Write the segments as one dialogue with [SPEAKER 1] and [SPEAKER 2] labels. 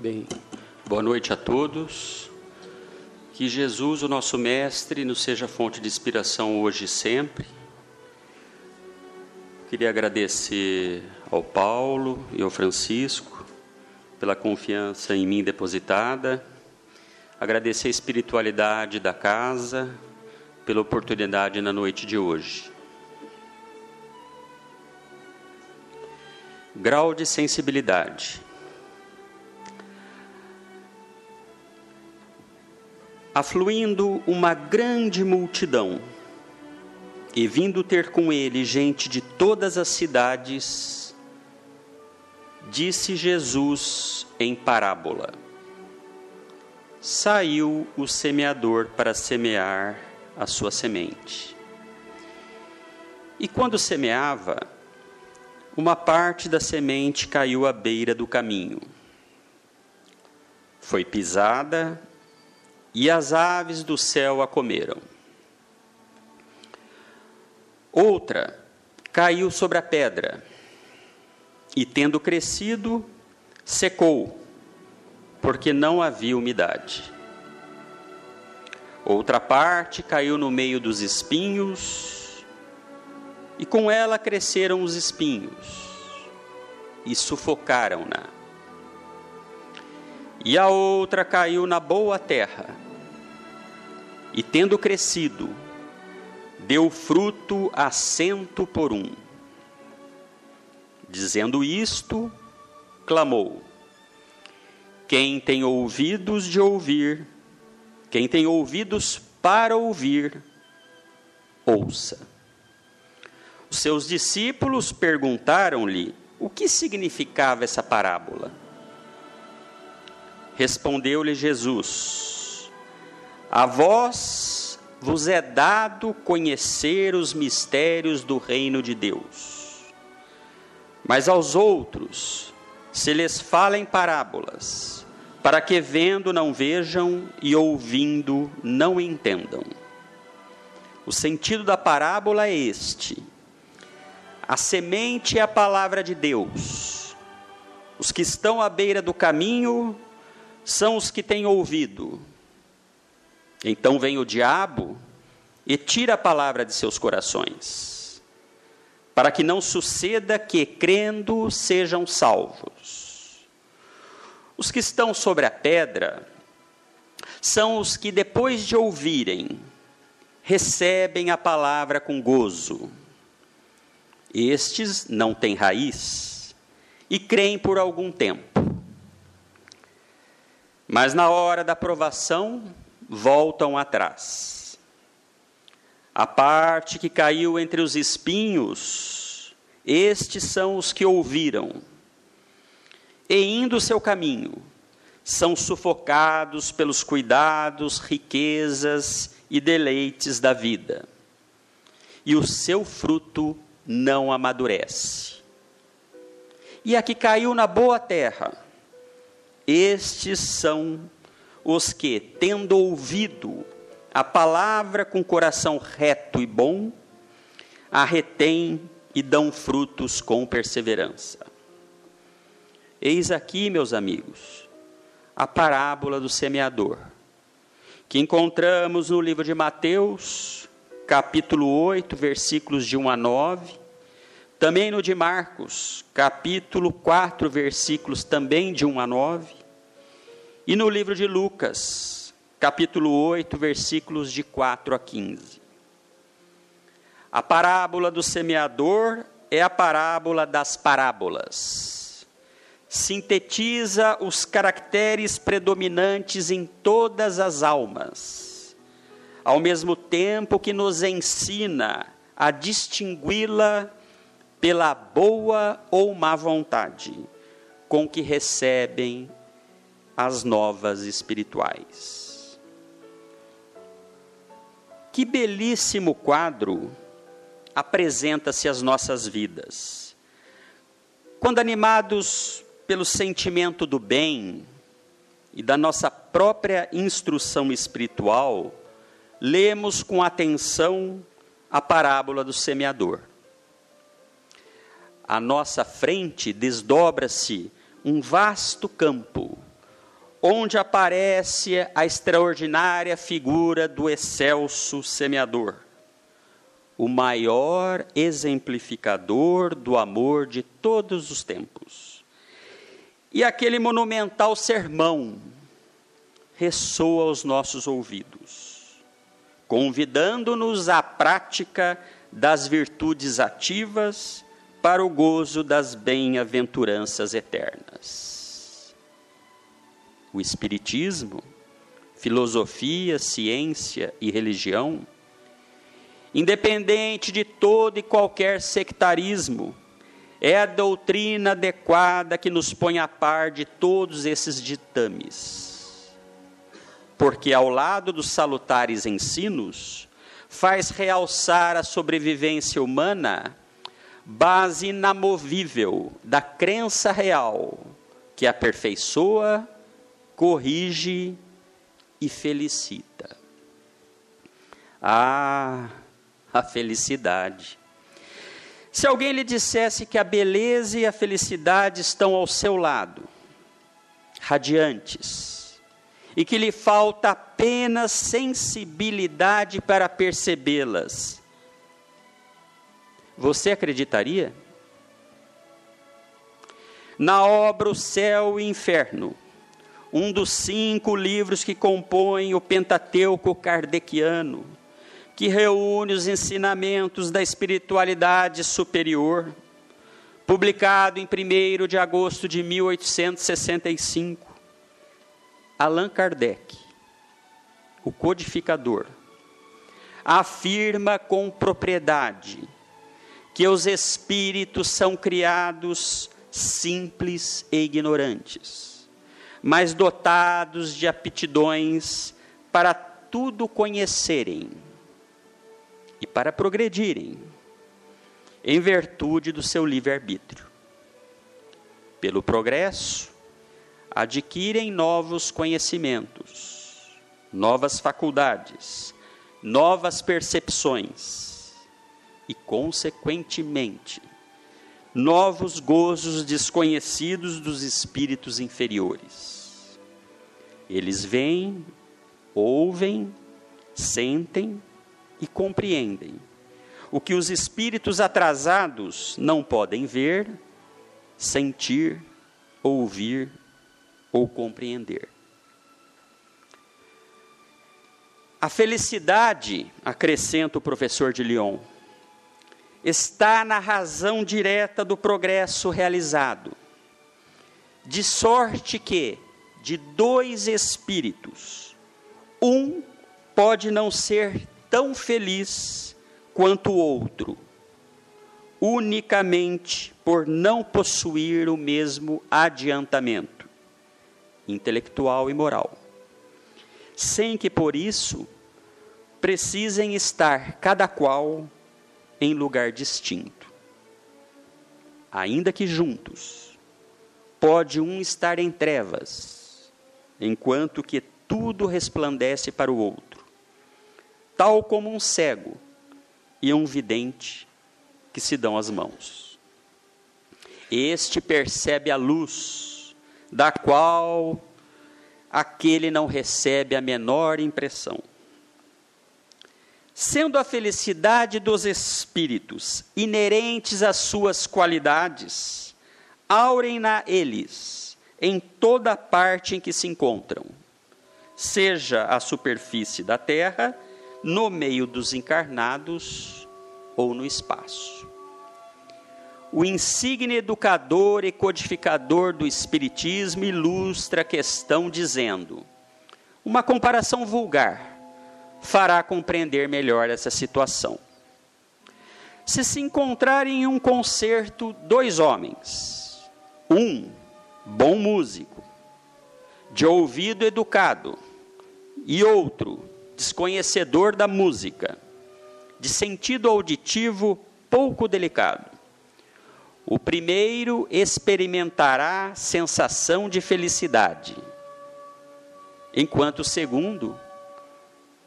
[SPEAKER 1] Bem, boa noite a todos. Que Jesus, o nosso Mestre, nos seja fonte de inspiração hoje e sempre. Queria agradecer ao Paulo e ao Francisco pela confiança em mim depositada. Agradecer a espiritualidade da casa pela oportunidade na noite de hoje. Grau de sensibilidade. Afluindo uma grande multidão, e vindo ter com ele gente de todas as cidades, disse Jesus em parábola: Saiu o semeador para semear a sua semente. E quando semeava, uma parte da semente caiu à beira do caminho. Foi pisada e as aves do céu a comeram. Outra caiu sobre a pedra e, tendo crescido, secou, porque não havia umidade. Outra parte caiu no meio dos espinhos e com ela cresceram os espinhos e sufocaram-na. E a outra caiu na boa terra, e tendo crescido, deu fruto a cento por um. Dizendo isto, clamou: Quem tem ouvidos de ouvir, quem tem ouvidos para ouvir, ouça. Os seus discípulos perguntaram-lhe o que significava essa parábola. Respondeu-lhe Jesus: A vós vos é dado conhecer os mistérios do reino de Deus, mas aos outros se lhes fala em parábolas, para que vendo não vejam e ouvindo não entendam. O sentido da parábola é este a semente é a palavra de Deus. Os que estão à beira do caminho são os que têm ouvido. Então vem o diabo e tira a palavra de seus corações, para que não suceda que, crendo, sejam salvos. Os que estão sobre a pedra são os que, depois de ouvirem, recebem a palavra com gozo estes não têm raiz e creem por algum tempo. Mas na hora da provação, voltam atrás. A parte que caiu entre os espinhos, estes são os que ouviram. E indo seu caminho, são sufocados pelos cuidados, riquezas e deleites da vida. E o seu fruto não amadurece. E a que caiu na boa terra, estes são os que, tendo ouvido a palavra com coração reto e bom, a retêm e dão frutos com perseverança. Eis aqui, meus amigos, a parábola do semeador, que encontramos no livro de Mateus, capítulo 8, versículos de 1 a 9. Também no de Marcos, capítulo 4, versículos também de 1 a 9. E no livro de Lucas, capítulo 8, versículos de 4 a 15. A parábola do semeador é a parábola das parábolas. Sintetiza os caracteres predominantes em todas as almas ao mesmo tempo que nos ensina a distingui-la pela boa ou má vontade com que recebem as novas espirituais. Que belíssimo quadro apresenta-se às nossas vidas. Quando animados pelo sentimento do bem e da nossa própria instrução espiritual, lemos com atenção a parábola do semeador. À nossa frente desdobra-se um vasto campo, onde aparece a extraordinária figura do excelso semeador, o maior exemplificador do amor de todos os tempos. E aquele monumental sermão ressoa aos nossos ouvidos, convidando-nos à prática das virtudes ativas para o gozo das bem-aventuranças eternas. O Espiritismo, filosofia, ciência e religião, independente de todo e qualquer sectarismo, é a doutrina adequada que nos põe a par de todos esses ditames. Porque ao lado dos salutares ensinos, faz realçar a sobrevivência humana base inamovível da crença real que aperfeiçoa, corrige e felicita. Ah, a felicidade. Se alguém lhe dissesse que a beleza e a felicidade estão ao seu lado, radiantes, e que lhe falta apenas sensibilidade para percebê-las, você acreditaria? Na obra O Céu e o Inferno, um dos cinco livros que compõem o Pentateuco kardeciano, que reúne os ensinamentos da espiritualidade superior, publicado em 1 de agosto de 1865. Allan Kardec, o codificador, afirma com propriedade que os espíritos são criados simples e ignorantes, mas dotados de aptidões para tudo conhecerem e para progredirem, em virtude do seu livre-arbítrio. Pelo progresso, adquirem novos conhecimentos, novas faculdades, novas percepções e, consequentemente, novos gozos desconhecidos dos espíritos inferiores. Eles veem, ouvem, sentem e compreendem o que os espíritos atrasados não podem ver, sentir, ouvir ou compreender. A felicidade, acrescenta o professor de Lyon, está na razão direta do progresso realizado. De sorte que, de dois espíritos, um pode não ser tão feliz quanto o outro, unicamente por não possuir o mesmo adiantamento intelectual e moral, sem que por isso precisem estar cada qual em lugar distinto. Ainda que juntos, pode um estar em trevas, enquanto que tudo resplandece para o outro, tal como um cego e um vidente que se dão as mãos. Este percebe a luz, da qual aquele não recebe a menor impressão. Sendo a felicidade dos espíritos inerentes às suas qualidades, aurem-na eles em toda parte em que se encontram, seja a superfície da terra, no meio dos encarnados ou no espaço. O insigne educador e codificador do Espiritismo ilustra a questão dizendo: uma comparação vulgar fará compreender melhor essa situação. Se se encontrarem em um concerto dois homens, um bom músico, de ouvido educado, e outro desconhecedor da música, de sentido auditivo pouco delicado. O primeiro experimentará sensação de felicidade, enquanto o segundo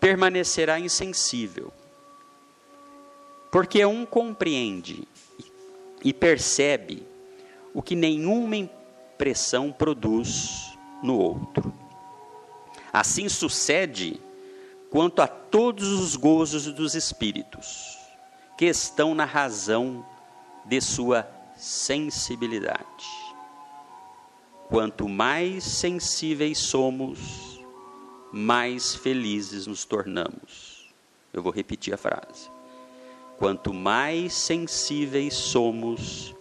[SPEAKER 1] permanecerá insensível. Porque um compreende e percebe o que nenhuma impressão produz no outro. Assim sucede quanto a todos os gozos dos espíritos, que estão na razão de sua sensibilidade. Quanto mais sensíveis somos, mais felizes nos tornamos. Eu vou repetir a frase. Quanto mais sensíveis somos,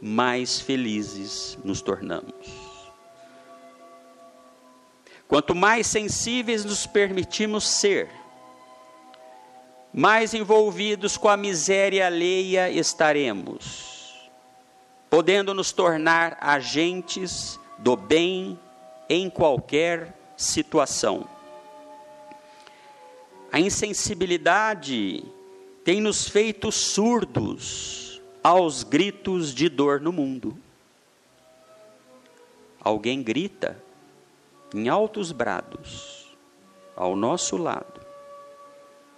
[SPEAKER 1] mais felizes nos tornamos. Quanto mais sensíveis nos permitimos ser, mais envolvidos com a miséria alheia estaremos, podendo nos tornar agentes do bem em qualquer situação. A insensibilidade tem nos feito surdos aos gritos de dor no mundo. Alguém grita em altos brados ao nosso lado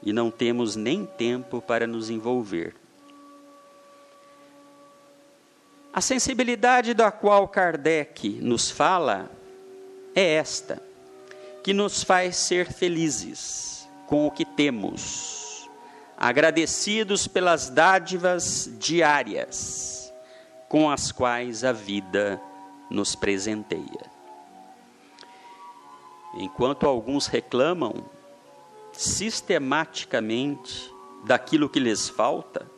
[SPEAKER 1] e não temos nem tempo para nos envolver. A sensibilidade da qual Kardec nos fala é esta, que nos faz ser felizes com o que temos, agradecidos pelas dádivas diárias com as quais a vida nos presenteia. Enquanto alguns reclamam sistematicamente daquilo que lhes falta,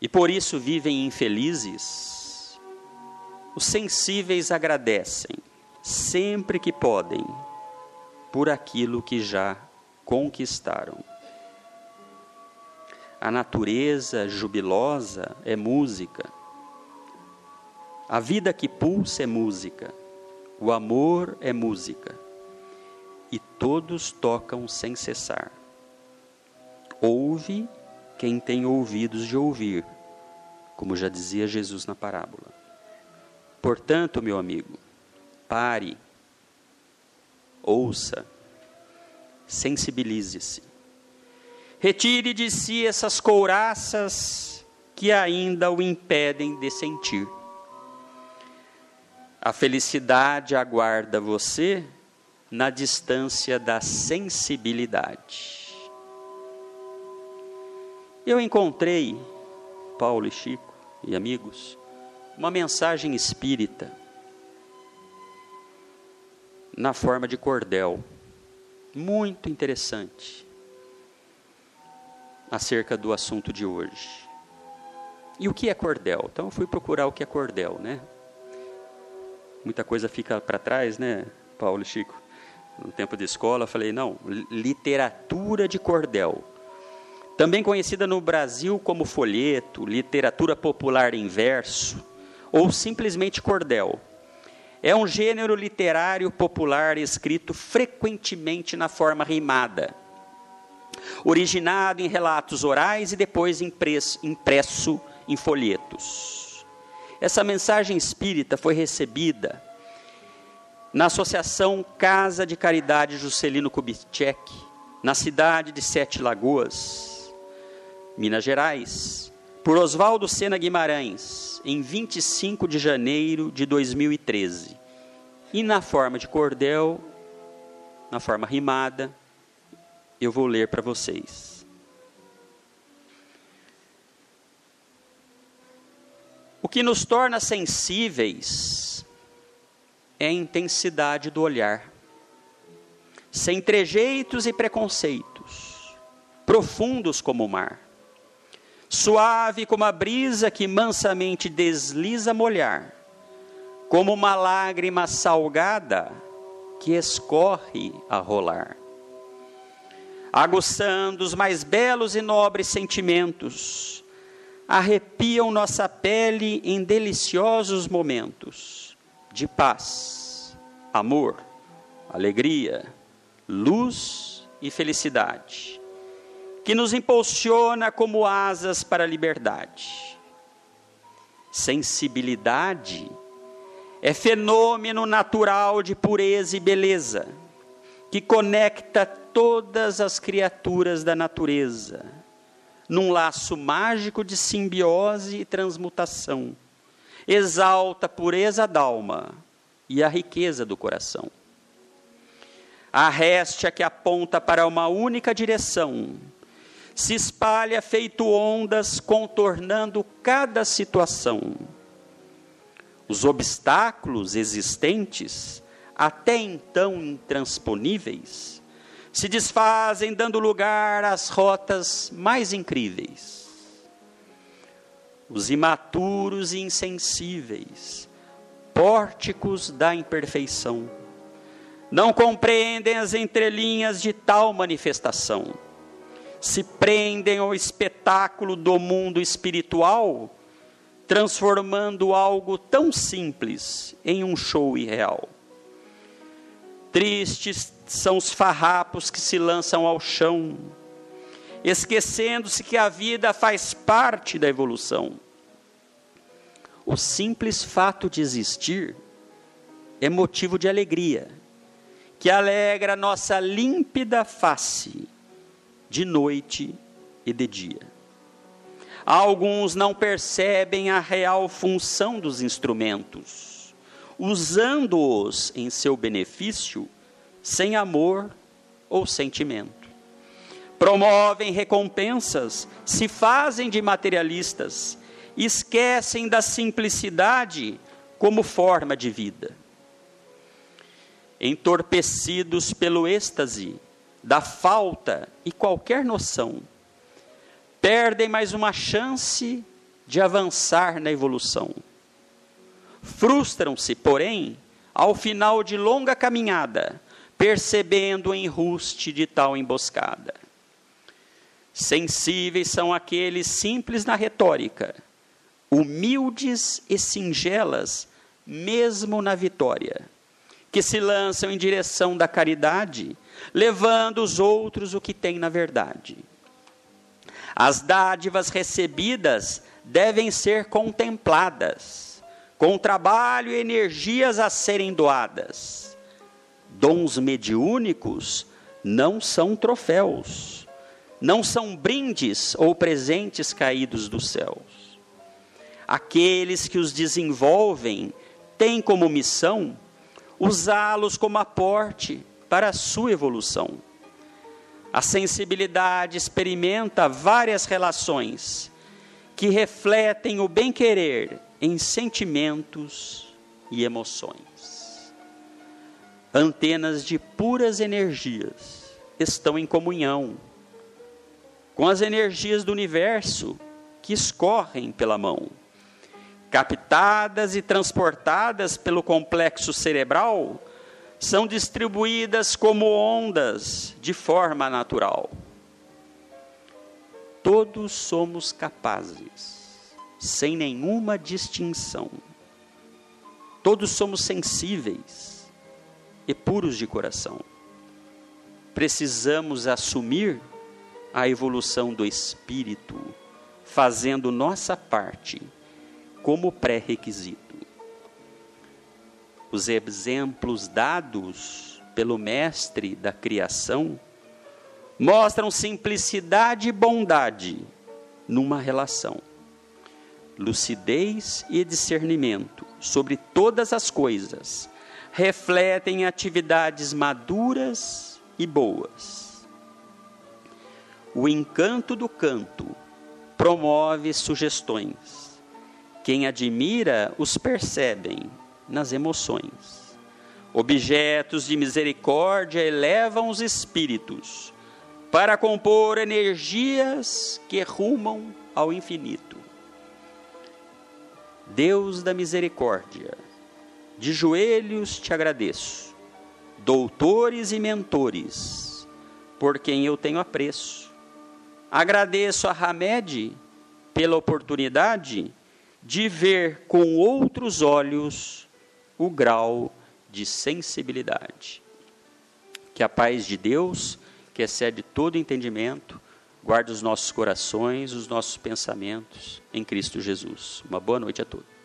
[SPEAKER 1] e por isso vivem infelizes, os sensíveis agradecem, sempre que podem, por aquilo que já conquistaram. A natureza jubilosa é música. A vida que pulsa é música. O amor é música, e todos tocam sem cessar. Ouve quem tem ouvidos de ouvir, como já dizia Jesus na parábola. Portanto, meu amigo, pare, ouça, sensibilize-se. Retire de si essas couraças que ainda o impedem de sentir. A felicidade aguarda você na distância da sensibilidade. Eu encontrei, Paulo e Chico e amigos, uma mensagem espírita na forma de cordel, muito interessante, acerca do assunto de hoje. E o que é cordel? Então eu fui procurar o que é cordel, né? muita coisa fica para trás, né, Paulo e Chico? No tempo de escola, falei, não, literatura de cordel. Também conhecida no Brasil como folheto, literatura popular em verso, ou simplesmente cordel. É um gênero literário popular escrito frequentemente na forma rimada, originado em relatos orais e depois impresso, em folhetos. Essa mensagem espírita foi recebida na Associação Casa de Caridade Juscelino Kubitschek, na cidade de Sete Lagoas, Minas Gerais, por Oswaldo Sena Guimarães, em 25 de janeiro de 2013. E na forma de cordel, na forma rimada, eu vou ler para vocês. O que nos torna sensíveis é a intensidade do olhar, sem trejeitos e preconceitos, profundos como o mar, suave como a brisa que mansamente desliza molhar, como uma lágrima salgada que escorre a rolar, aguçando os mais belos e nobres sentimentos, arrepiam nossa pele em deliciosos momentos de paz, amor, alegria, luz e felicidade, que nos impulsiona como asas para a liberdade. Sensibilidade é fenômeno natural de pureza e beleza, que conecta todas as criaturas da natureza num laço mágico de simbiose e transmutação. Exalta a pureza da alma, e a riqueza do coração. A réstia que aponta para uma única direção se espalha feito ondas contornando cada situação. Os obstáculos existentes, até então intransponíveis, se desfazem, dando lugar às rotas mais incríveis. Os imaturos e insensíveis, pórticos da imperfeição, não compreendem as entrelinhas de tal manifestação, se prendem ao espetáculo do mundo espiritual, transformando algo tão simples em um show irreal. Tristes são os farrapos que se lançam ao chão, esquecendo-se que a vida faz parte da evolução. O simples fato de existir é motivo de alegria, que alegra nossa límpida face, de noite e de dia. Alguns não percebem a real função dos instrumentos, usando-os em seu benefício sem amor ou sentimento. Promovem recompensas, se fazem de materialistas, esquecem da simplicidade como forma de vida. Entorpecidos pelo êxtase, da falta e qualquer noção, perdem mais uma chance de avançar na evolução. Frustram-se, porém, ao final de longa caminhada, percebendo o enruste de tal emboscada. Sensíveis são aqueles simples na retórica, humildes e singelas, mesmo na vitória, que se lançam em direção da caridade, levando os outros o que têm na verdade. As dádivas recebidas devem ser contempladas, com trabalho e energias a serem doadas Dons mediúnicos não são troféus, não são brindes ou presentes caídos dos céus. Aqueles que os desenvolvem têm como missão usá-los como aporte para a sua evolução. A sensibilidade experimenta várias relações que refletem o bem-querer em sentimentos e emoções antenas de puras energias estão em comunhão com as energias do universo que escorrem pela mão. Captadas e transportadas pelo complexo cerebral, são distribuídas como ondas de forma natural. Todos somos capazes, sem nenhuma distinção. Todos somos sensíveis e puros de coração. Precisamos assumir a evolução do espírito, fazendo nossa parte como pré-requisito. Os exemplos dados pelo Mestre da criação mostram simplicidade e bondade numa relação, lucidez e discernimento sobre todas as coisas refletem atividades maduras e boas. O encanto do canto promove sugestões. Quem admira os percebem nas emoções. Objetos de misericórdia elevam os espíritos para compor energias que rumam ao infinito. Deus da misericórdia de joelhos te agradeço, doutores e mentores, por quem eu tenho apreço. Agradeço a Hamed pela oportunidade de ver com outros olhos o grau de sensibilidade. Que a paz de Deus, que excede todo entendimento, guarde os nossos corações, os nossos pensamentos em Cristo Jesus. Uma boa noite a todos.